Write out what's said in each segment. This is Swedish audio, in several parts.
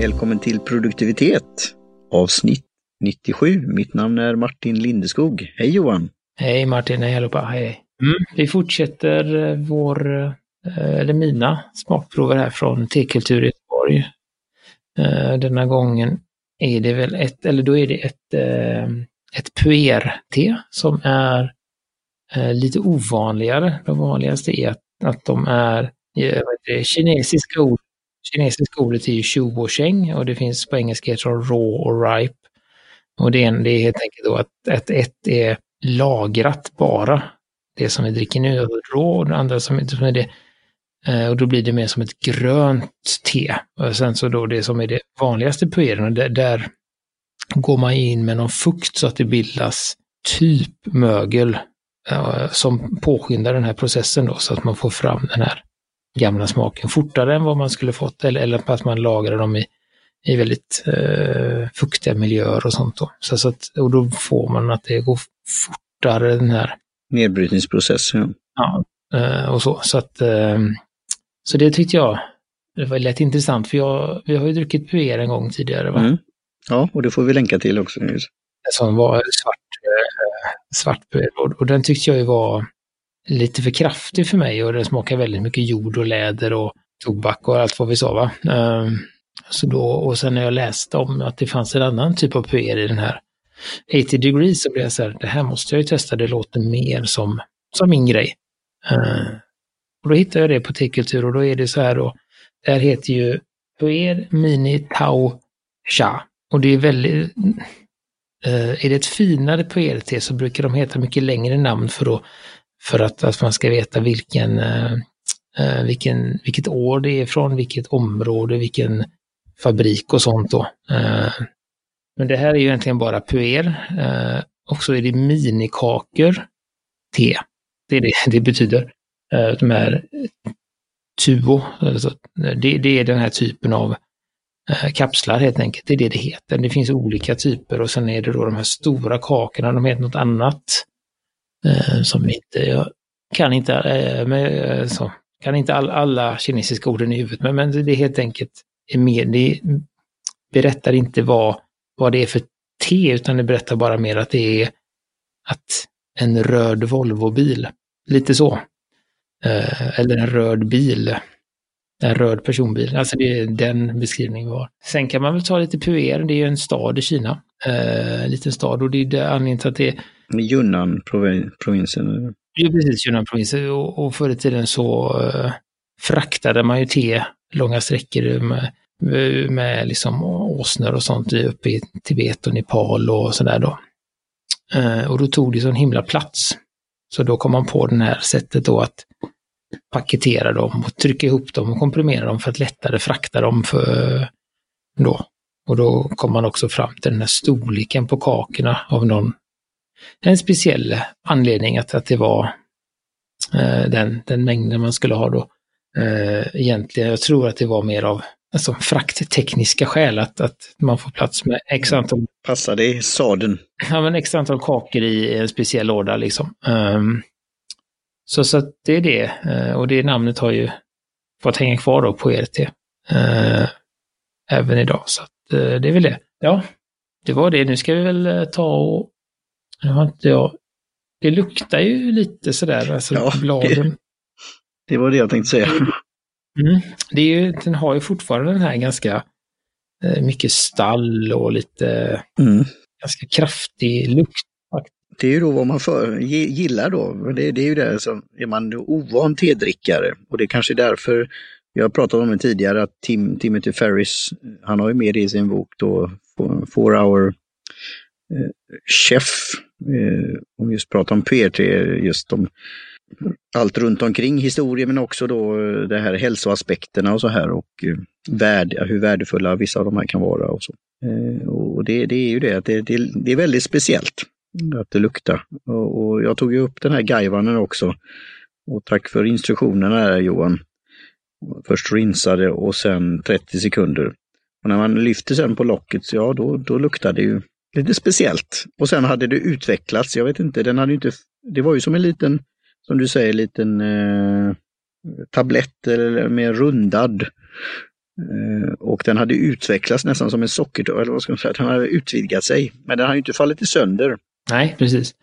Välkommen till produktivitet avsnitt 97. Mitt namn är Martin Lindeskog. Hej Johan! Hej Martin, hej allihopa, hej! Mm, vi fortsätter eh, vår, eh, eller mina smakprover här från T-kultur i Göteborg. Eh, denna gången är det väl ett, eller då är det ett, ett puer-te som är lite ovanligare. De vanligaste är att, att de är det, kinesiska ord. Kinesiska ordet är ju shu och och det finns på engelska heter raw och ripe. Och det är, det är helt enkelt då att ett, ett är lagrat bara. Det som vi dricker nu är raw och det andra som, som är det eh, och då blir det mer som ett grönt te. Och sen så då det som är det vanligaste pueren, där, där går man in med någon fukt så att det bildas typ mögel eh, som påskyndar den här processen då så att man får fram den här gamla smaken fortare än vad man skulle fått eller, eller att man lagrar dem i, i väldigt uh, fuktiga miljöer och sånt då. Så, så att, och då får man att det går fortare den här nedbrytningsprocessen. Ja, uh, och så. Så att så det tyckte jag det var lätt intressant för jag, vi har ju druckit puer en gång tidigare. Va? Mm. Ja, och det får vi länka till också. Som var svart, eh, svart och, och den tyckte jag ju var lite för kraftig för mig och den smakar väldigt mycket jord och läder och tobak och allt vad vi sa. Va? Ehm, så då, och sen när jag läste om att det fanns en annan typ av puer i den här 80 degrees så blev jag så här, det här måste jag ju testa, det låter mer som, som min grej. Ehm, och då hittade jag det på Tekultur och då är det så här då, det här heter ju Puer Mini Tau Cha. Och det är väldigt, eh, är det ett finare puer-te så brukar de heta mycket längre namn för, att, för att, att man ska veta vilken, eh, eh vilken, vilket år det är från, vilket område, vilken fabrik och sånt då. Eh, men det här är ju egentligen bara puer. Eh, och så är det minikakor te. Det är det det betyder. de här Tuo, alltså, det, det är den här typen av Eh, kapslar helt enkelt. Det är det det heter. Det finns olika typer och sen är det då de här stora kakorna, de heter något annat. Eh, som inte, jag kan inte, eh, med, eh, så, kan inte all, alla kinesiska orden i huvudet, men, men det är helt enkelt är mer, det berättar inte vad, vad det är för te, utan det berättar bara mer att det är att en röd Volvobil. Lite så. Eh, eller en röd bil en röd personbil. Alltså det är den beskrivningen vi har. Sen kan man väl ta lite Puer, det är ju en stad i Kina. Eh, en liten stad och det är anledningen till att det är... Yunnan-provinsen? Ja, precis, Yunnan-provinsen. Och, och förr i tiden så eh, fraktade man ju te långa sträckor med, med liksom åsnor och sånt uppe i Tibet och Nepal och sådär då. Eh, och då tog det sån himla plats. Så då kom man på det här sättet då att paketera dem och trycka ihop dem och komprimera dem för att lättare frakta dem för då. Och då kom man också fram till den här storleken på kakorna av någon en speciell anledning att, att det var eh, den, den mängden man skulle ha då. Eh, egentligen, jag tror att det var mer av alltså, frakttekniska skäl, att, att man får plats med x antal... Passar det i sadeln? Ja, men x antal kakor i en speciell låda liksom. Um, så, så det är det. Eh, och det namnet har ju fått hänga kvar då på ERT. Även idag. Så det är väl det. Ja, det var det. Nu ska vi väl ta och... Jag har inte jag... Det luktar ju lite sådär, alltså ja, bladen. Det, det, var det jag tänkte säga. Mm. Det är ju, den har ju fortfarande den här ganska mycket stall och lite mm. ganska kraftig lukt det är ju då vad man för, gillar då. Det, det är ju det som, är man ovan tedrickare och det är kanske därför, vi har pratat om det tidigare, att Tim, Timothy Ferris, han har ju med det i sin bok då, Four Hour eh, Chef, eh, om just pratar om PRT, just om allt runt omkring historien men också då eh, det här hälsoaspekterna och så här och eh, värd, hur värdefulla vissa av de här kan vara. Och så. Eh, och det, det är ju det att det, det, det är väldigt speciellt att det luktar. Och, och jag tog ju upp den här gaivanen också. Och tack för instruktionerna här Johan. Först rinsade och sen 30 sekunder. Och när man lyfter sen på locket, ja då, då luktar det ju lite speciellt. Och sen hade det utvecklats, jag vet inte, den hade inte, det var ju som en liten, som du säger, liten eh, tablett eller mer rundad Eh, och den hade utvecklats nästan som en socker, eller vad ska man säga, den hade utvidgat sig. Men den har inte fallit i sönder. Nej, precis.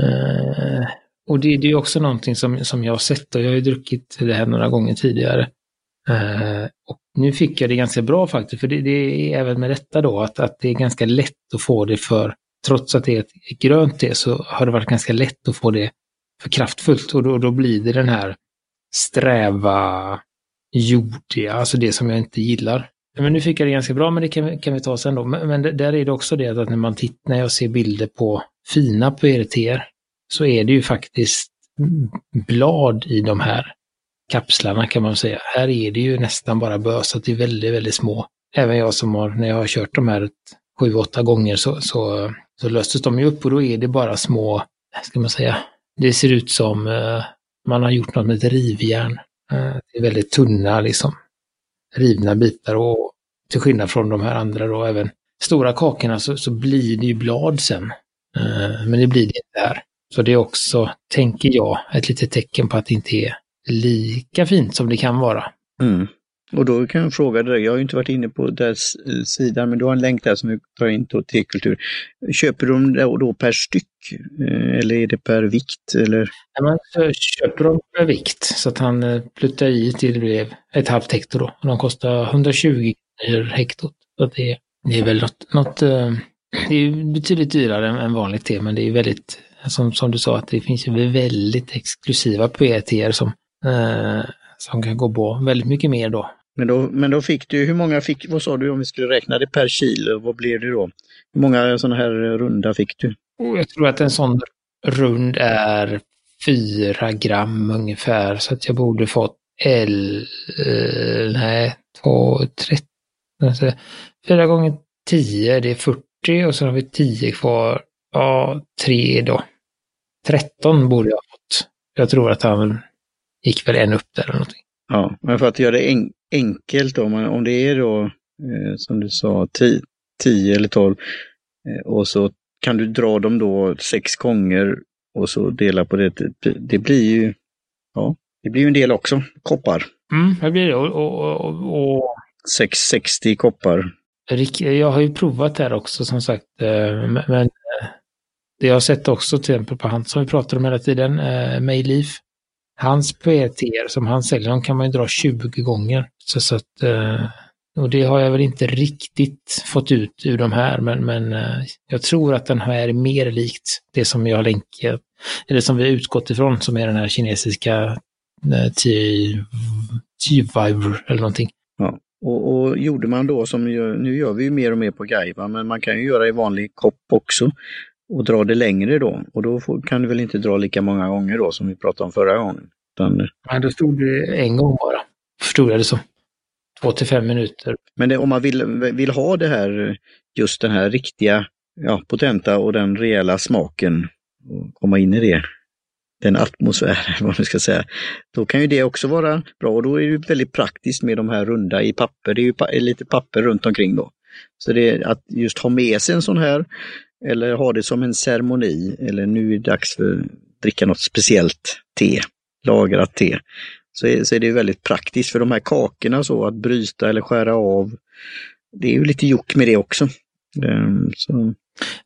Eh, och det, det är också någonting som, som jag har sett och jag har ju druckit det här några gånger tidigare. Uh, och nu fick jag det ganska bra faktiskt, för det, det, är även med detta då att, att det är ganska lätt att få det för, trots att det är ett grönt te så har det varit ganska lätt att få det för kraftfullt och då, då blir det den här sträva, jordiga, alltså det som jag inte gillar. Men nu fick jag det ganska bra, men det kan, kan vi ta sen då. Men, men där är det också det att när man tittar, när jag ser bilder på fina PRT så är det ju faktiskt blad i de här kapslarna kan man säga. Här är det ju nästan bara bös, att det är väldigt, väldigt små. Även jag som har, när jag har kört de här sju, åtta gånger så, så, så löstes de ju upp och då är det bara små, ska man säga, det ser ut som eh, man har gjort något med ett rivjärn. Eh, det är väldigt tunna liksom rivna bitar och till skillnad från de här andra då även stora kakorna så, så blir det ju blad sen. Eh, men det blir det inte här. Så det är också, tänker jag, ett litet tecken på att det inte är lika fint som det kan vara. Mm. Och då kan jag fråga dig, jag har ju inte varit inne på dess eh, sidan, men du har en länk där som vi tar in till tekultur. Köper du dem då per styck eh, eller är det per vikt? Eller? Ja, man köper dem per vikt så att han eh, pluttar i till det blev ett halvt hekto då. De kostar 120 kronor hektot. Så det, det är väl något, något det är betydligt dyrare än vanligt te, men det är väldigt, som, som du sa, att det finns ju väldigt exklusiva PET som, eh, som kan gå på väldigt mycket mer då. Men då, men då fick du, hur många fick, vad sa du om vi skulle räkna det per kilo, vad blev det då? Hur många sådana här runda fick du? jag tror att en sån rund är fyra gram ungefär, så att jag borde fått L, eh, nej, två, 30, alltså, fyra gånger tio, det är 40 och så har vi tio kvar, ja, tre då. 13 borde jag ha fått. Jag tror att han gick väl en upp där eller någonting. Ja, men för att göra det en enkelt då, om det är då eh, som du sa 10 eller 12 eh, och så kan du dra dem då sex gånger och så dela på det. Det blir ju, ja, det blir ju en del också, koppar. Mm, det blir det. Och, och, och, och... 660 koppar. Jag har ju provat det här också som sagt, eh, men det jag har sett också till exempel på han som vi pratar om hela tiden, Mayleaf, Hans PT som han säljer, de kan man ju dra 20 gånger. Så, så att, eh, och det har jag väl inte riktigt fått ut ur de här, men, men eh, jag tror att den här är mer likt det som jag länkat, eller som vi har utgått ifrån, som är den här kinesiska eh, T-Viver eller någonting. Ja. Och, och, gjorde man då som, nu gör vi ju mer och mer på Gaiva, men man kan ju göra i vanlig kopp också och dra det längre då. Och då får, kan du väl inte dra lika många gånger då som vi pratade om förra gången. Utan... Nej, då stod det en gång bara. Förstod jag det så. Två till fem minuter. Men det, om man vill, vill ha det här, just den här riktiga, ja, potenta och den rejäla smaken, och komma in i det, den atmosfären, vad man ska säga, då kan ju det också vara bra. Och då är det väldigt praktiskt med de här runda i papper. Det är ju lite papper runt omkring då. Så det är att just ha med sig en sån här eller ha det som en ceremoni eller nu är det dags för att dricka något speciellt te, lagrat te. Så är, så är det väldigt praktiskt för de här kakorna så att bryta eller skära av. Det är ju lite jock med det också. Um, så.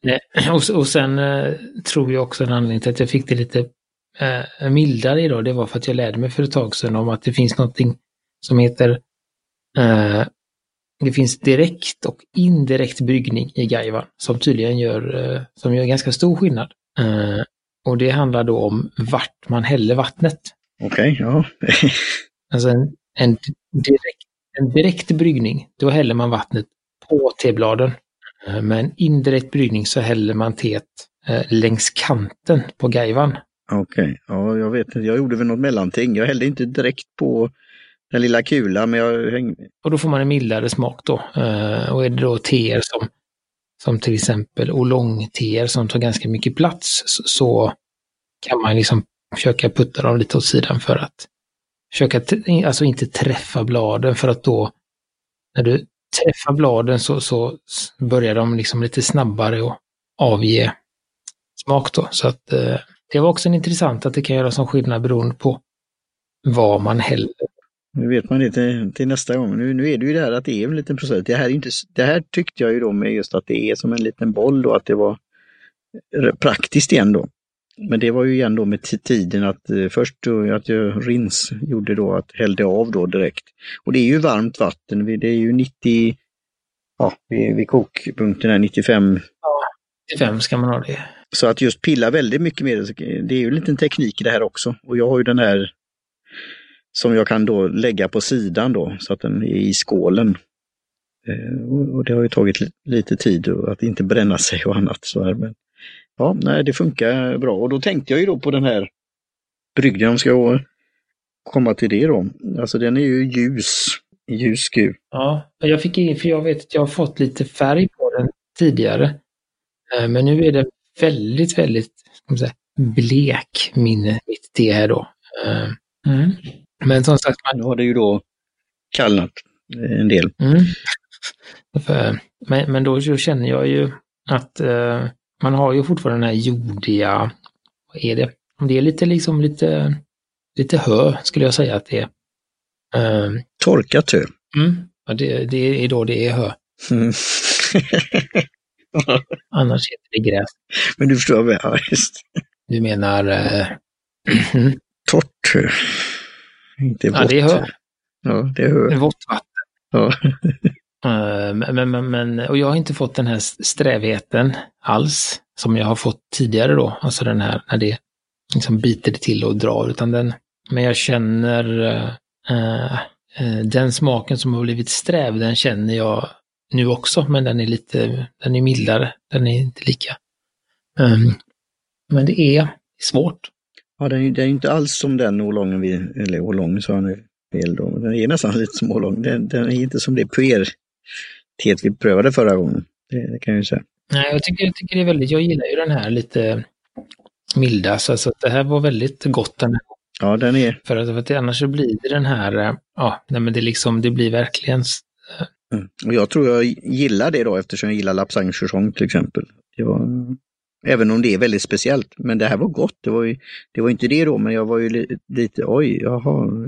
Nej, och, och sen eh, tror jag också en anledning till att jag fick det lite eh, mildare idag, det var för att jag lärde mig för ett tag sedan om att det finns någonting som heter eh, det finns direkt och indirekt bryggning i Gaivan som tydligen gör, eh, som gör ganska stor skillnad. Eh, och det handlar då om vart man häller vattnet. Okej, okay, ja. alltså en, en, direkt, en direkt bryggning, då häller man vattnet på tebladen. Eh, med en indirekt bryggning så häller man teet längs kanten på gaivan. Okej, okay. ja jag vet inte, jag gjorde väl något mellanting. Jag hällde inte direkt på den lilla kulan. Men jag häng... Och då får man en mildare smak då. Eh, och är det då teer som, som till exempel oolong-teer som tar ganska mycket plats så, kan man liksom försöka putta dem lite åt sidan för att försöka, alltså inte träffa bladen för att då när du träffar bladen så, så börjar de liksom lite snabbare att avge smak då. Så att eh, det var också intressant att det kan göra som skillnad beroende på vad man häller nu vet man det till, till, nästa gång. Nu, nu är det ju det här att det är en liten process. Det här, är inte, det här tyckte jag ju då med just att det är som en liten boll och att det var praktiskt igen då. Men det var ju igen då med tiden att eh, först då, att jag rins gjorde då att hällde av då direkt. Och det är ju varmt vatten, det är ju 90, ja vid, vid kokpunkten är 95. Ja, 95 ska man ha det. Så att just pilla väldigt mycket med det, det är ju en liten teknik i det här också. Och jag har ju den här som jag kan då lägga på sidan då så att den är i skålen. Eh, och det har ju tagit lite tid att inte bränna sig och annat. Så här. Men, ja, nej, det funkar bra. Och då tänkte jag ju då på den här brygden, om ska komma till det då. Alltså den är ju ljus, ljus gul. Ja, jag fick in, för jag vet att jag har fått lite färg på den tidigare. Eh, men nu är det väldigt, väldigt säga, blek min, mitt te här då. Eh, mm. Men som sagt, man... Nu har det ju då kallnat en del. Mm. Men, men då, då, känner jag ju att uh, man har ju fortfarande den här jordiga, vad är det? Det är lite liksom lite, lite hö skulle jag säga att det är. Uh, Torkat hö? Mm, ja, det, det är då det är hö. Mm. Annars heter det gräs. Men du förstår vad jag just. Du menar? Uh, Torrt hö. Inte vått. Ja, det är hö. Ja, det är hö. Vått vatten. Ja. Eh, men, men, men, och jag har inte fått den här strävheten alls som jag har fått tidigare då. Alltså den här när det liksom biter det till och drar. Utan den, men jag känner äh, äh, den smaken som har blivit sträv, den känner jag nu också. Men den är lite, den är mildare. Den är inte lika. Um, men det är svårt. Ja, den, är, den är inte alls som den ålången vi, eller ålång sa jag nu fel då, den är nästan lite som ålång. Den, den är inte som det puer-teet vi prövade förra gången. Det, det, kan jag ju säga. Nej, jag tycker, jag tycker det är väldigt, jag gillar ju den här lite milda, så alltså, det här var väldigt gott den här Ja, den är. För att, för att annars så blir det den här, ja, nej men det liksom, det blir verkligen... Mm. Och jag tror jag gillar det då eftersom jag gillar Lapsang till exempel. Det var Även om det är väldigt speciellt. Men det här var gott. Det var, ju, det var inte det då, men jag var ju lite, lite oj, jaha.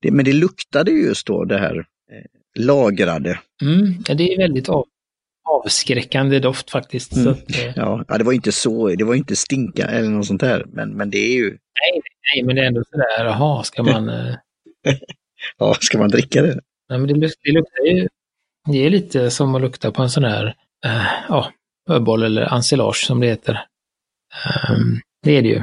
Det, men det luktade just då det här eh, lagrade. Mm, det är väldigt av, avskräckande doft faktiskt. Mm. Att, eh... ja, ja, det var inte så, det var inte stinka eller något sånt där. Men, men det är ju... Nej, nej, men det är ändå sådär, jaha, ska man... Eh... ja, ska man dricka det? Nej, men det, det luktar ju... Det är lite som att lukta på en sån här, eh, ja, öboll eller ensilage som det heter. Um, det är det ju.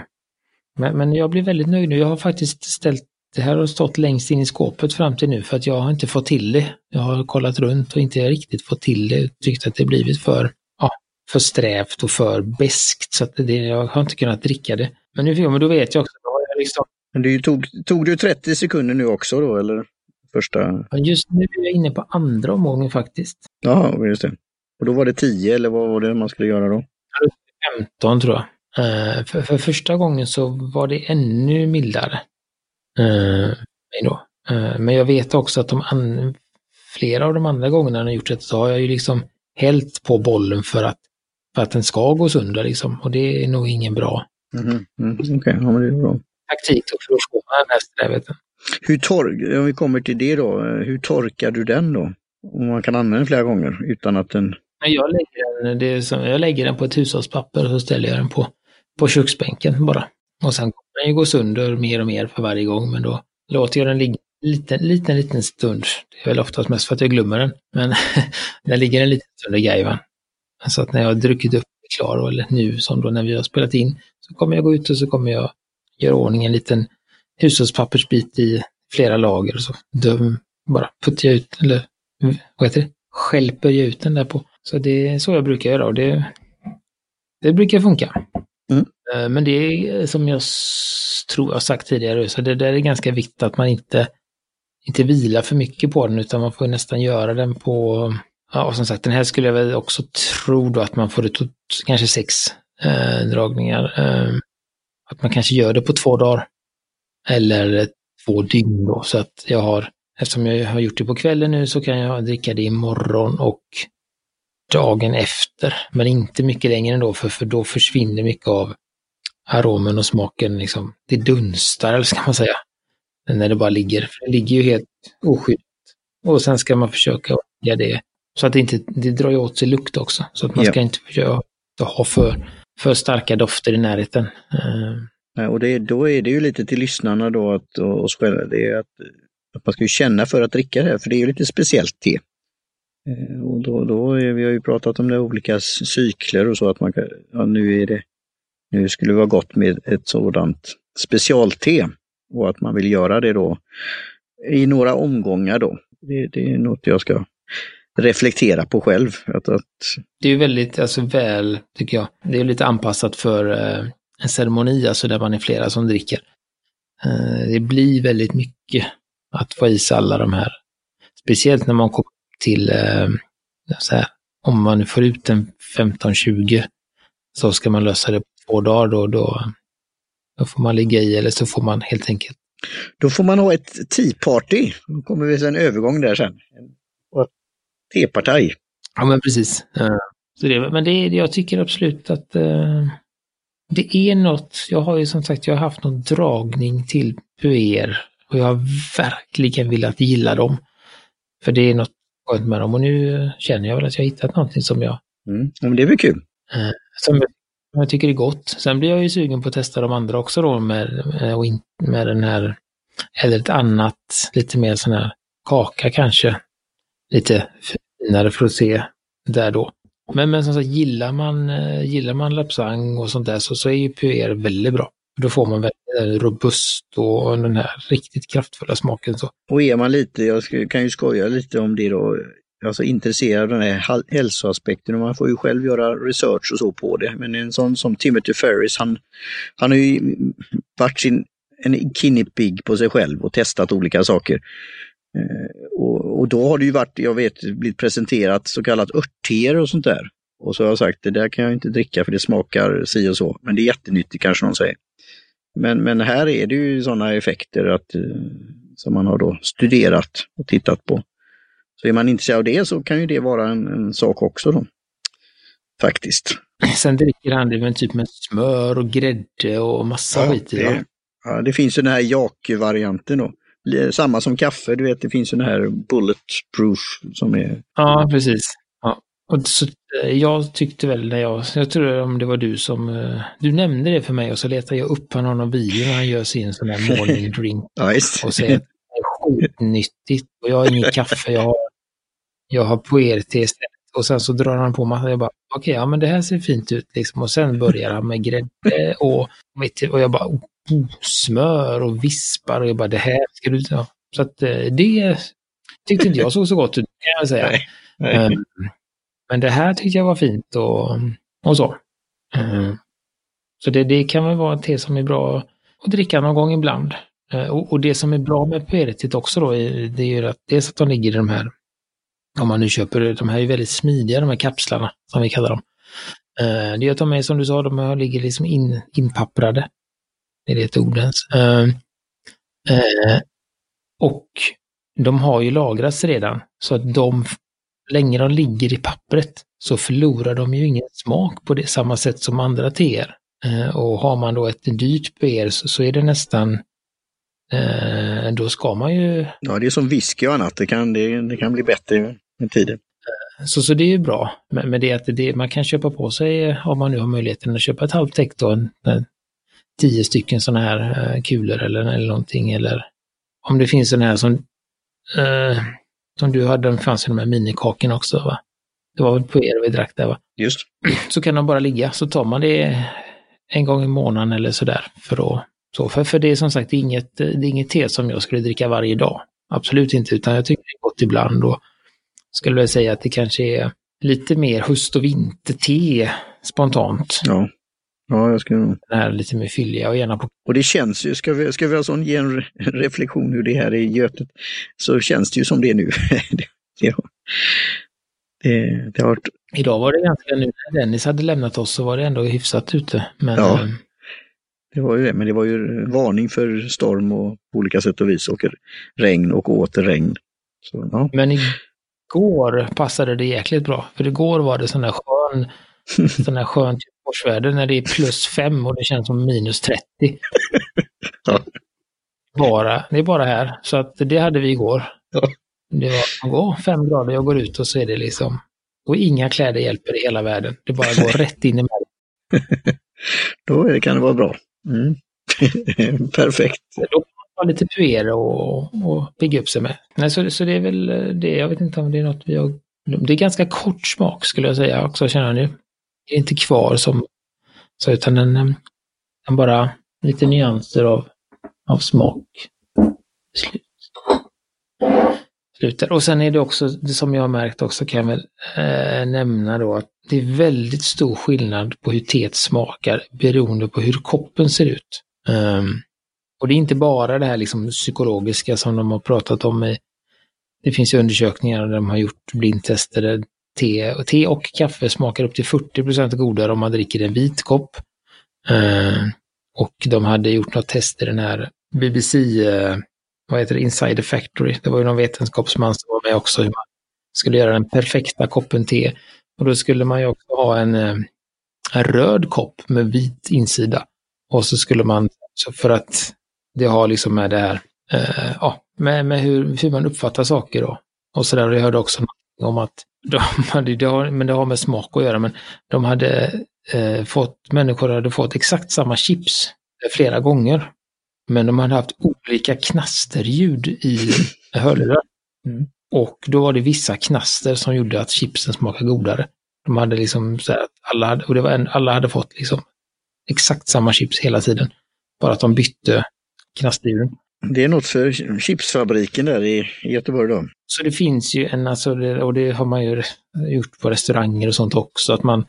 Men, men, jag blir väldigt nöjd nu. Jag har faktiskt ställt, det här har stått längst in i skåpet fram till nu för att jag har inte fått till det. Jag har kollat runt och inte riktigt fått till det. Tyckt att det blivit för, ja, för strävt och för beskt så att det, jag har inte kunnat dricka det. Men nu men då vet jag också, jag liksom... Men det tog, tog du 30 sekunder nu också då eller? Första... Just nu är jag inne på andra omgången faktiskt. Ja, just det. Och då var det 10 eller vad var det man skulle göra då? 15 tror jag. Uh, för, för, första gången så var det ännu mildare. Uh, då. Uh, men jag vet också att de an, flera av de andra gångerna jag gjort det så har jag ju liksom hällt på bollen för att, för att den ska gå sönder liksom. Och det är nog ingen bra mm, mm, Okej, okay. ja, men det är bra. taktik för att här strävheten. Hur torr, om vi kommer till det då, hur torkar du den då? Om man kan använda den flera gånger utan att den jag lägger, den, det som, jag lägger den på ett hushållspapper och så ställer jag den på, på köksbänken bara. Och sen kommer den ju gå sönder mer och mer för varje gång, men då låter jag den ligga en liten, liten, liten stund. Det är väl oftast mest för att jag glömmer den, men den ligger en liten stund i gajvan. Så att när jag har druckit upp klar, eller nu som då när vi har spelat in, så kommer jag gå ut och så kommer jag göra ordning en liten hushållspappersbit i flera lager och så döm, bara puttar jag ut, eller vad heter det, skälper jag ut den där på. Så det är så jag brukar göra och det, det brukar funka. Mm. Eh, men det är som jag tror jag sagt tidigare, så det där är ganska viktigt att man inte, inte vilar för mycket på den utan man får nästan göra den på, ja och som sagt den här skulle jag väl också tro då att man får tot, kanske sex eh, dragningar. Eh, att man kanske gör det på två dagar. Eller två dygn då, så att jag har, eftersom jag har gjort det på kvällen nu så kan jag dricka det imorgon och dagen efter, men inte mycket längre ändå, för, för då försvinner mycket av aromen och smaken. Liksom. Det dunstar, eller ska man säga. när det bara ligger. För det ligger ju helt oskyddat. Och sen ska man försöka göra det så att det inte, det drar ju åt sig lukt också. Så att man Ja. ska inte försöka ha för, för starka dofter i närheten. Eh, Nej, Och det, då är det ju lite till lyssnarna då att, och oss själva, det är att, att man ska ju känna för att dricka det här, för det är ju lite speciellt te. Eh, och då, då är, vi har ju pratat om det olika cykler och så att man kan, ja, nu är det, nu skulle det vara gott med ett sådant specialte och att man vill göra det då i några omgångar då. Det, det är något jag ska reflektera på själv. Att, att, Det är väldigt alltså, väl, tycker jag. Det är lite anpassat för eh, en ceremoni, alltså där man är flera som dricker. Eh, det blir väldigt mycket att få i sig alla de här. Speciellt när man kommer till, eh, så här, om man får ut en 15-20 så ska man lösa det på två dagar då, då, då får man ligga i eller så får man helt enkelt då får man ha ett tea-party. Då kommer vi en övergång där sen. Och ett tepartaj. Ja, men precis. Eh, Så det, men det, jag tycker absolut att eh, det är något, jag har ju som sagt, jag har haft någon dragning till puer och jag har verkligen velat gilla dem. För det är något skönt med dem och nu känner jag väl att jag har hittat någonting som jag, Mm. Men det är väl kul. som jag, som jag tycker är gott. Sen blir jag ju sugen på att testa de andra också då med, in- med den här, eller ett annat, lite mer sån här kaka kanske. Lite finare för att se där då. Men, men som sagt, gillar man, eh, gillar man lapsang och sånt där så, så är ju puer väldigt bra. Då får man väldigt eh, robust och den här riktigt kraftfulla smaken. Så. Och är man lite, jag kan ju skoja lite om det då, alltså intresserad av den här hälsoaspekten och man får ju själv göra research och så på det. Men en sån som Timothy Ferris, han, han har ju varit sin, en guinea pig på sig själv och testat olika saker. Eh, och, och då har det ju varit, jag vet, blivit presenterat så kallat örtteer och sånt där. Och så har jag sagt, det där kan jag inte dricka för det smakar si och så. Men det är jättenyttigt kanske någon säger. Men, men här är det ju sådana effekter att, eh, som man har då studerat och tittat på. Så är man intresserad av det så kan ju det vara en, en sak också då. Faktiskt. Sen dricker han det med typ med smör och grädde och massa skit i. det, ja, det finns ju den här jak-varianten då. Samma som kaffe, du vet det finns ju den här bulletproof som är... Ja, precis. Och så, eh, jag tyckte väl när jag, jag tror om det var du som, eh, du nämnde det för mig och så letade jag upp har någon video när han gör sin sån här morning drink och säger att det är skitnyttigt och jag har inget kaffe, jag har, jag har puerte. Och sen så drar han på massa, jag bara okej, ja men det här ser fint ut liksom. Och sen börjar han med grädde och, och jag bara oh, smör och vispar och jag bara det här ska du ta. Så att eh, det tyckte inte jag såg så gott ut kan jag säga. Nej, nej. Ehm, men det här tyckte jag var fint och, och så. Mm. Så det, det kan väl vara ett te som är bra att dricka någon gång ibland. Eh, och, och det som är bra med Peretit också då, det är ju att dels att de ligger i de här, om man nu köper, de här är väldigt smidiga de här kapslarna som vi kallar dem. Eh, det är att de är som du sa, de här ligger liksom in, inpapprade. Det är det ett ord ens. Och de har ju lagrats redan, så att de länge de ligger i pappret så förlorar de ju ingen smak på det samma sätt som andra teer. Eh, och har man då ett dyrt PR så, är det nästan, eh, då ska man ju, Ja, det är som whisky och annat, det kan, det, det kan bli bättre med tiden. så, så det är ju bra. Men, men det är att det, man kan köpa på sig, om man nu har möjligheten att köpa ett halvt täck då, en, en, tio stycken sådana här eh, kulor eller, eller någonting. Eller om det finns sådana här som, eh, som du hade, de fanns ju de här minikakorna också va? Det var väl på er vi drack där va? Just. så kan de bara ligga. Så tar man det en gång i månaden eller sådär. För, att, så, för, för det är som sagt det är inget, det är inget te som jag skulle dricka varje dag. Absolut inte, utan jag tycker det är gott ibland. Och skulle väl säga att det kanske är lite mer höst och vinter-te spontant. Ja. Ja, jag ska nog. Den här lite mer fylliga och gärna på Och det känns ju, ska vi, ska vi sån, ge en re- reflektion hur det här är i Götet, så känns det ju som det är nu. det, det, det, har varit, Idag var det ganska, nu när Dennis hade lämnat oss så var det ändå hyfsat ute. Men Ja. det var ju det, men det var ju varning för storm och på olika sätt och vis och regn och åter regn. Så, ja. Men igår passade det jäkligt bra. För igår var det sån där skön, sån där skönt Göteborgsväder när det är plus fem och det känns som minus 30. Ja. bara, det är bara här. Så att det hade vi igår. Ja. Det var, åh, fem grader, jag går ut och så är det liksom, och inga kläder hjälper i hela världen. Det bara går rätt in i mig. Då kan det vara bra. Mm. Perfekt. Då kan man lite puer och, och pigga upp sig med. Nej, så, så det är väl det, jag vet inte om det är något vi har. Det är ganska kort smak skulle jag säga också, känner jag nu. Det är inte kvar som, så utan den, eh, den bara lite nyanser av, av smak. Slut. Slutar. Och sen är det också, det som jag har märkt också kan jag väl eh, nämna då att det är väldigt stor skillnad på hur teet smakar beroende på hur koppen ser ut. Um, och det är inte bara det här liksom psykologiska som de har pratat om. I, det finns ju undersökningar där de har gjort blindtester där te, och te och kaffe smakar upp till 40 procent godare om man dricker en vit kopp. Eh, och de hade gjort något test i den här BBC, eh, vad heter det, Insider Factory. Det var ju någon vetenskapsman som var med också hur man skulle göra den perfekta koppen te. Och då skulle man ju också ha en, eh, en röd kopp med vit insida. Och så skulle man, för att det har liksom med det här, eh, ja, med, med hur, hur man uppfattar saker då. Och så där, och jag hörde också någon om att de hade, det har, men det har med smak att göra, men de hade eh, fått, människor hade fått exakt samma chips flera gånger. Men de hade haft olika knasterljud i hörlurar. Mm. Och då var det vissa knaster som gjorde att chipsen smakade godare. De hade liksom så här alla hade, och det var en, alla hade fått liksom exakt samma chips hela tiden. Bara att de bytte knasterljuden. Det är något för chipsfabriken där i Göteborg då. Så det finns ju en, alltså, och det har man ju gjort på restauranger och sånt också, att man,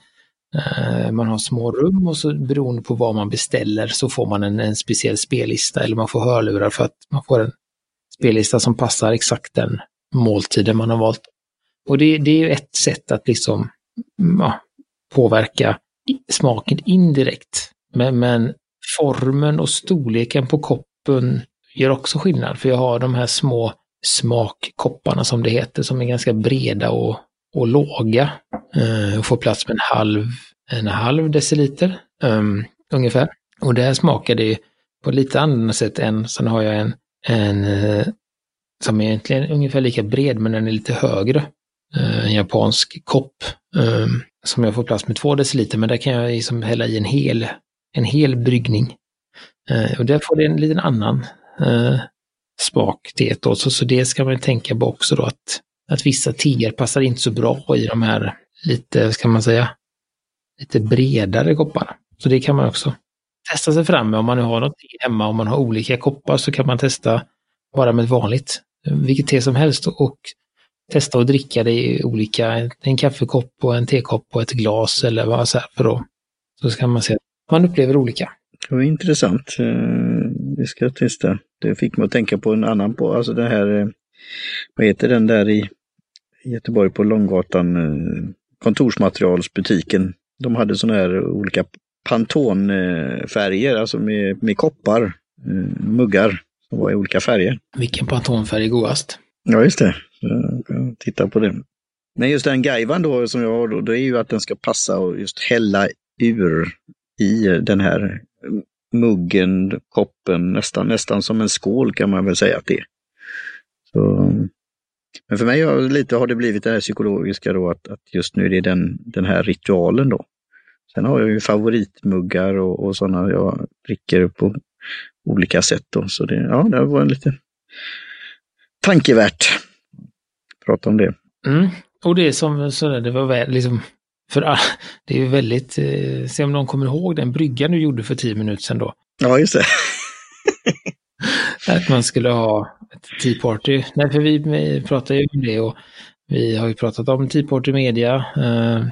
eh, man har små rum och så beroende på vad man beställer så får man en, en speciell spellista eller man får hörlurar för att man får en spellista som passar exakt den måltiden man har valt. Och det, det är ju ett sätt att liksom mm, ja, påverka smaken indirekt. Men, men formen och storleken på koppen gör också skillnad, för jag har de här små smakkopparna som det heter, som är ganska breda och, och låga. Eh, och får plats med en halv, en halv deciliter um, ungefär. Och där smakar det på lite annorlunda sätt än, sen har jag en, en eh, som är egentligen ungefär lika bred, men den är lite högre. Eh, en japansk kopp um, som jag får plats med två deciliter, men där kan jag liksom hälla i en hel, en hel bryggning. Eh, och där får det en liten annan eh, smak teet då. Så, så det ska man tänka på också då att, att vissa teer passar inte så bra i de här lite, vad ska man säga, lite bredare kopparna. Så det kan man också testa sig fram med om man nu har något hemma, om man har olika koppar så kan man testa bara med vanligt, vilket te som helst och testa att dricka det i olika, en kaffekopp och en tekopp och ett glas eller vad så här för då. Så kan man se att man upplever olika. Det var intressant. Eh, vi ska testa. Det fick mig att tänka på en annan på, alltså det här, eh, vad heter den där i Göteborg på Långgatan, eh, kontorsmaterialsbutiken. De hade sådana här olika Pantone-färger, alltså med, med koppar, eh, muggar som var i olika färger. Vilken Pantone-färg är godast? Ja, just det. Titta på det. Men just den gaivan då som jag har då, det är ju att den ska passa och just hälla ur i den här muggen, koppen, nästan, nästan som en skål kan man väl säga att det är. Så, men för mig har, lite, har det blivit det här psykologiska då att, att just nu är det den, den här ritualen då. Sen har jag ju favoritmuggar och, och sådana jag dricker på olika sätt då. Så det, ja, det var en lite tankevärt prata om det. Mm. Och det är som sådär, det var väl liksom, för det är ju väldigt, eh, se om någon kommer ihåg den bryggan du gjorde för tio minuter sedan då. Ja, just det. Att man skulle ha ett Tea Party. Nej, för vi, pratar ju om det och vi har ju pratat om Tea Party Media, eh,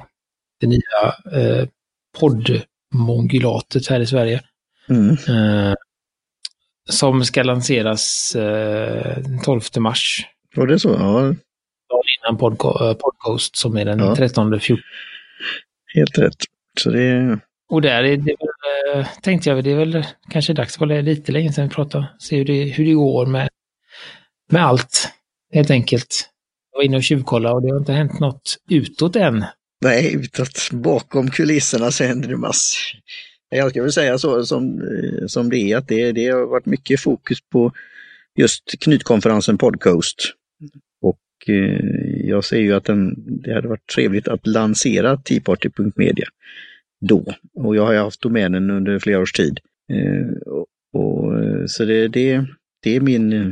det nya eh, poddmongulatet här i Sverige. Mm. Eh, som ska lanseras eh, 12 mars. Var det så? Ja, Dagen innan podco- eh, podcast som är den Ja. 13 14. Helt rätt. Så det, Och där är det väl, eh, tänkte jag, det är väl kanske dags, det var lite länge sedan vi pratade, se hur det, hur det går med, med allt, helt enkelt. Jag var inne och tjuvkollade och det har inte hänt något utåt än. nej, utåt bakom kulisserna så händer det massor. Jag ska väl säga så som, eh, som det är, att det, det har varit mycket fokus på just knytkonferensen Podcast. Och eh, jag ser ju att den, det hade varit trevligt att lansera teaparty.media då. Och jag har ju haft domänen under flera års tid. Eh, och, och, eh, så det, det, det är min eh,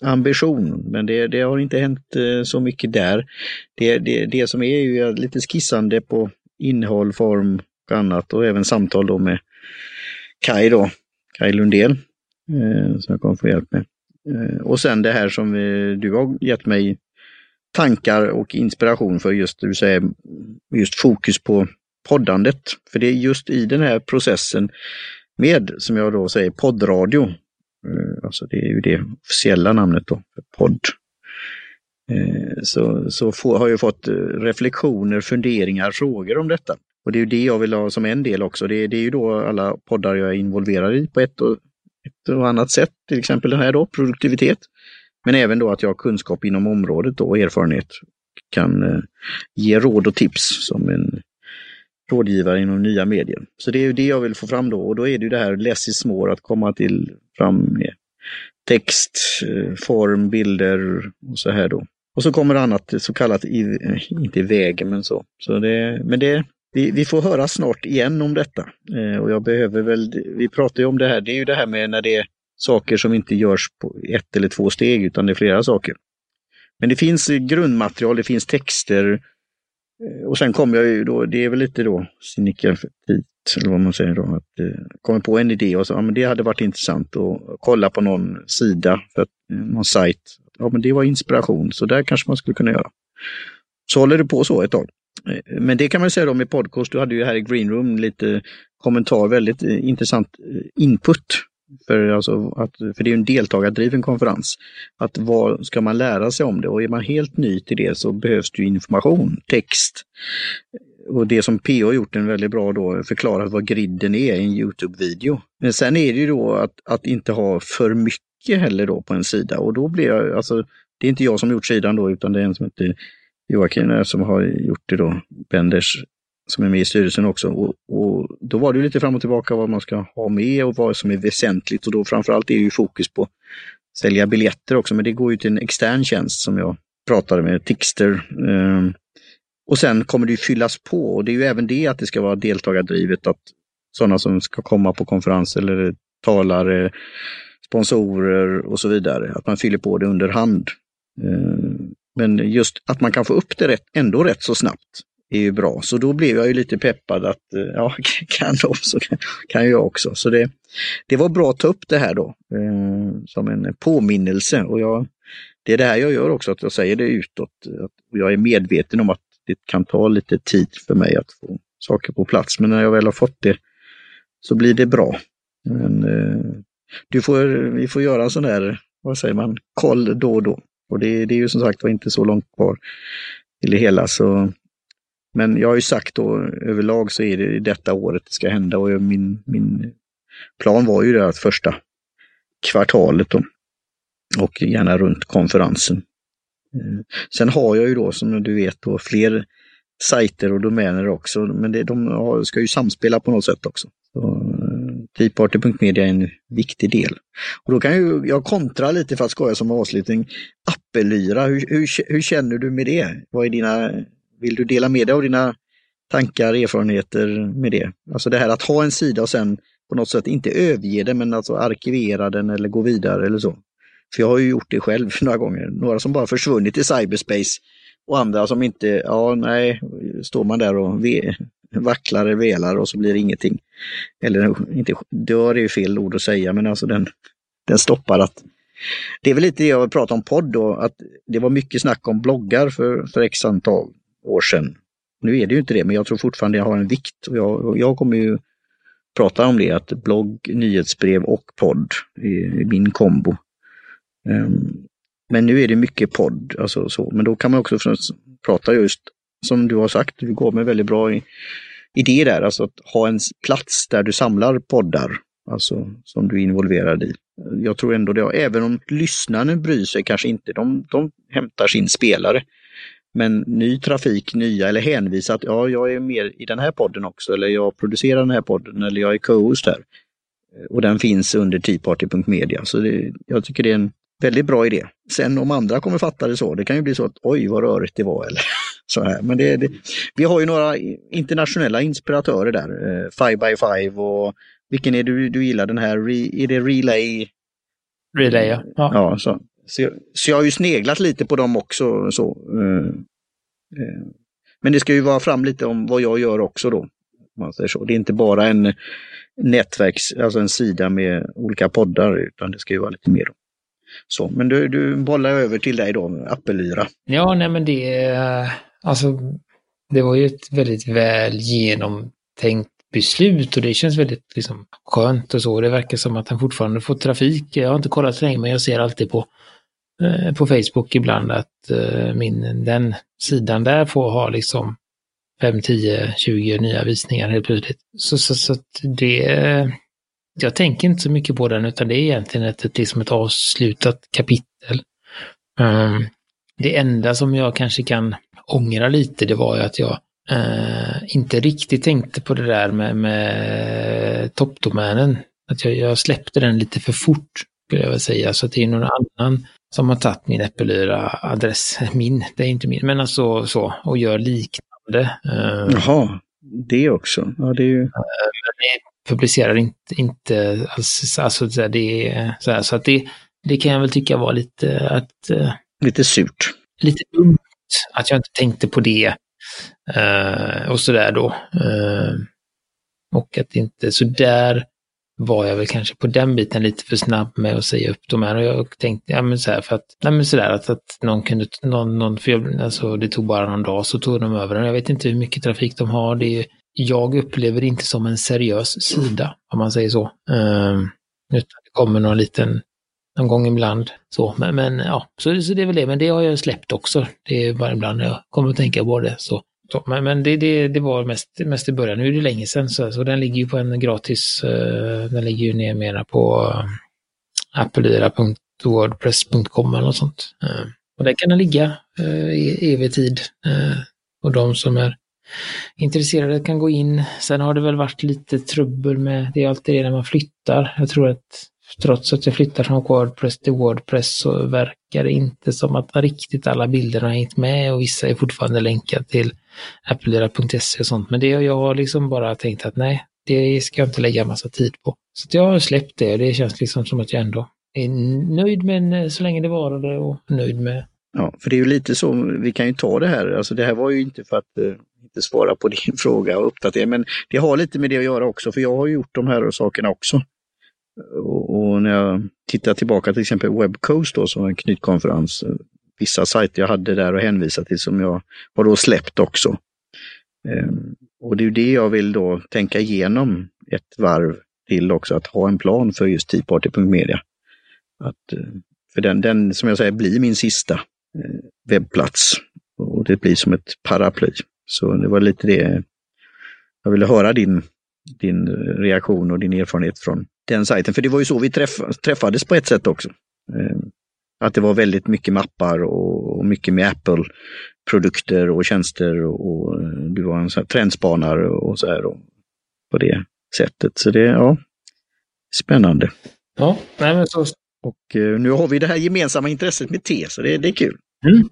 ambition, men det, det har inte hänt eh, så mycket där. Det, det, det som är ju lite skissande på innehåll, form och annat och även samtal då med Kai då, Kai Lundell, eh, som jag kommer få hjälp med. Eh, och sen det här som du har gett mig tankar och inspiration för just, du säger, just fokus på poddandet. För det är just i den här processen med, som jag då säger, poddradio. Eh, alltså det är ju det officiella namnet då, podd. Eh, så, så har jag fått eh, reflektioner, funderingar, frågor om detta. Och det är ju det jag vill ha som en del också. Det, det är ju då alla poddar jag är involverad i på ett och, ett och annat sätt. Till exempel den här då, produktivitet. Men även då att jag har kunskap inom området och erfarenhet. Kan eh, ge råd och tips som en rådgivare inom nya medier. Så det är ju det jag vill få fram då och då är det ju det här less is more, att komma till fram med text, eh, form, bilder och så här då. Och så kommer annat så kallat, i, eh, inte i vägen men så. så det, men det, vi, vi får höra snart igen om detta. Eh, och jag behöver väl, vi pratar ju om det här, det är ju det här med när det är saker som inte görs på ett eller två steg utan det är flera saker. Men det finns grundmaterial, det finns texter eh, och sen kommer jag ju då, det är väl lite då hit, eller vad man säger då, att eh, kommer på en idé och så, ja men det hade varit intressant att kolla på någon sida, för att, eh, någon sajt. Ja men det var inspiration, så där kanske man skulle kunna göra. Så håller det på så ett tag. Eh, men det kan man säga då med podcast, du hade ju här i Green Room lite kommentar, väldigt intressant input. För, alltså att, för det är en deltagardriven konferens. Att vad ska man lära sig om det? Och är man helt ny till det så behövs det information, text. Och det som PO har gjort en väldigt bra då, förklarat vad griden är i en Youtube-video. Men sen är det ju då att, att inte ha för mycket heller då på en sida och då blir jag, alltså det är inte jag som gjort sidan då utan det är en som heter Joakim som har gjort det då, Benders, som är med i styrelsen också. Och, och, då var det lite fram och tillbaka vad man ska ha med och vad som är väsentligt och då framförallt är ju fokus på sälja biljetter också, men det går ju till en extern tjänst som jag pratade med, Tixter. Ehm, och sen kommer det ju fyllas på och det är ju även det att det ska vara deltagardrivet, att sådana som ska komma på konferens eller talare, sponsorer och så vidare, att man fyller på det under hand. Ehm, men just att man kan få upp det rätt, ändå rätt så snabbt är ju bra. Så då blev jag ju lite peppad att eh, ja, kan de så kan, kan jag också. Så det, det var bra att ta upp det här då eh, som en påminnelse. Och jag, det är det här jag gör också, att jag säger det utåt. Att jag är medveten om att det kan ta lite tid för mig att få saker på plats. Men när jag väl har fått det så blir det bra. Men, eh, du får, vi får göra en sån här, vad säger man, koll då och då. Och det, det är ju som sagt var inte så långt kvar till det hela. Så, men jag har ju sagt då överlag så är det detta året det ska hända och min, min plan var ju det att första kvartalet då. Och gärna runt konferensen. Eh, sen har jag ju då som du vet då fler sajter och domäner också, men det, de ska ju samspela på något sätt också. Så, eh, Teaparty.media är en viktig del. Och då kan ju jag kontra lite för att skoja som avslutning. Appelyra, hur, hur, hur känner du med det? Vad är dina, vill du dela med dig av dina tankar, erfarenheter med det? Alltså det här att ha en sida och sen på något sätt inte överge den men alltså arkivera den eller gå vidare eller så. För jag har ju gjort det själv några gånger. Några som bara försvunnit i cyberspace och andra som inte, ja nej, står man där och vacklar eller velar och så blir det ingenting. Eller inte, dör är ju fel ord att säga, men alltså den, den stoppar att det är väl lite det jag pratade om podd då, att det var mycket snack om bloggar för, för x antal år sedan. Nu är det ju inte det, men jag tror fortfarande jag har en vikt och jag, jag kommer ju prata om det, att blogg, nyhetsbrev och podd är min kombo. Um, men nu är det mycket podd, alltså så. men då kan man också prata just som du har sagt, du går med väldigt bra idé där, alltså att ha en plats där du samlar poddar, alltså som du är involverad i. Jag tror ändå det, även om lyssnarna bryr sig kanske inte, de, de hämtar sin spelare. Men ny trafik, nya eller hänvisat, ja jag är med i den här podden också, eller jag producerar den här podden, eller jag är co-host här. Och den finns under teaparty.media. Så det, jag tycker det är en väldigt bra idé. Sen om andra kommer fatta det så, det kan ju bli så att oj vad rörigt det var. Eller så här. Men det, det, vi har ju några internationella inspiratörer där, eh, Five by Five och vilken är du, du gillar den här, är det Relay? Relay ja. ja. ja så. Så, så, jag har ju sneglat lite på dem också. Så, eh, eh. Men det ska ju vara fram lite om vad jag gör också då. Man säger så. Det är inte bara en nätverks, alltså en sida med olika poddar, utan det ska ju vara lite mer. Så, men du, du bollar över till dig då, Appelyra. Ja, nej men det, alltså, det var ju ett väldigt väl genomtänkt beslut och det känns väldigt liksom, skönt och så. Det verkar som att han fortfarande får trafik. Jag har inte kollat så länge men jag ser alltid på, Eh, på Facebook ibland att eh, min, den sidan där får ha liksom 5, 10, 20 nya visningar helt plötsligt. Så, så, så det, jag tänker inte så mycket på den utan det är egentligen ett, ett, liksom ett avslutat kapitel. Um, det enda som jag kanske kan ångra lite det var ju att jag uh, inte riktigt tänkte på det där med, med toppdomänen. Att jag, jag, släppte den lite för fort skulle jag vilja säga. Så att det är någon annan som har tagit min Äppelyra-adress, min, det är inte min, men alltså så, och gör liknande. Uh, Jaha, det också. Ja, det är ju... Uh, publicerar inte, inte alls, alltså det är så här, så att det, det kan jag väl tycka var lite att... Eh, lite surt. Lite dumt att jag inte tänkte på det. Och sådär då. Och att inte, så där var jag väl kanske på den biten lite för snabb med att säga upp de här. Och jag tänkte, ja men så här för att, nej men sådär att, att någon kunde, någon, någon, för jag, alltså det tog bara någon dag så tog de över den. Jag vet inte hur mycket trafik de har. Det är jag upplever det inte som en seriös sida, om man säger så. Um, utan det kommer någon liten, någon gång ibland så. Men, men ja, så, så det är väl det. Men det har jag släppt också. Det är bara ibland jag kommer att tänka på det. Så så men men det, det, det var mest, mest i början. Nu är det länge sedan, så, så den ligger ju på en gratis, uh, den ligger ju ner mera på eh, uh, appelira.wordpress.com eller något sånt. Uh, och där kan den ligga uh, i evig tid. Uh, och de som är intresserade kan gå in. Sen har det väl varit lite trubbel med, det är alltid det när man flyttar. Jag tror att trots att jag flyttar från Wordpress till Wordpress så verkar det inte som att riktigt alla bilderna har hängt med och vissa är fortfarande länkade till applera.se och sånt. Men det har liksom bara tänkt att nej, det ska jag inte lägga massa tid på. Så jag har släppt det och det känns liksom som att jag ändå är nöjd med så länge det varade och nöjd med Ja, för det är ju lite så, vi kan ju ta det här, alltså det här var ju inte för att eh, inte svara på din fråga och uppdatera. Men det har lite med det att göra också, för jag har gjort de här sakerna också. Och, och när jag tittar tillbaka till exempel Webcoast då, som en knytkonferens, eh, vissa sajter jag hade där att hänvisa till som jag har då släppt också. Ehm, och det är det jag vill då tänka igenom ett varv till också, att ha en plan för just teaparty.media. Att, eh, för den, den, som jag säger, blir min sista eh, webbplats. Och det blir som ett paraply. Så det var lite det jag ville höra din, din reaktion och din erfarenhet från den sajten. För det var ju så vi träff, träffades på ett sätt också. Ehm, Eh, att det var väldigt mycket mappar och, mycket med Apple-produkter och tjänster och, och, du var en sån trendspanare och så här. Och, på det sättet. Så det, ja, spännande. Ja, nej men så. Och eh, nu har vi det här gemensamma intresset med te, så det, det är kul. Mm.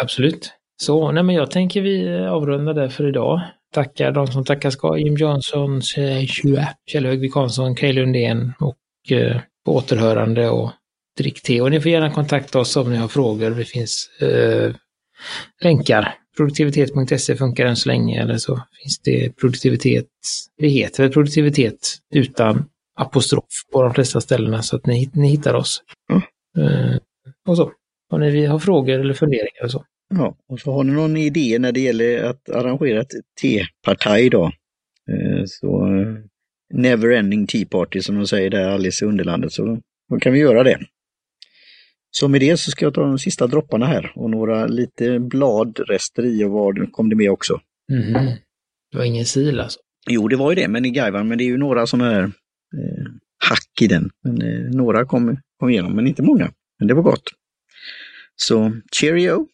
Absolut. Så, nej men jag tänker vi avrunda där för idag. Tackar de som tackar ska, Jim Johnson, Kjell Högvik Hansson, Kaj Lundén och eh, på återhörande och drick te. Och ni får gärna kontakta oss om ni har frågor. Det finns eh, länkar. Produktivitet.se funkar än så länge eller så finns det produktivitet. Det heter väl produktivitet utan apostrof på de flesta ställena så att ni, ni hittar oss. Mm. Eh, och så. Om ni har frågor eller funderingar och så. Ja, och så har ni någon idé när det gäller att arrangera ett tepartaj då? Eh, så eh, Neverending Tea Party som de säger där Alice i Underlandet, så då kan vi göra det. Så med det så ska jag ta de sista dropparna här och några lite bladrester i och vad kom det med också. Mm. Det var ingen sil alltså? Jo, det var ju det, men i Gaivan, men det är ju några sådana här eh, hack i den. Men, eh, några kom, kom igenom, men inte många. Men det var gott. Så cheerio!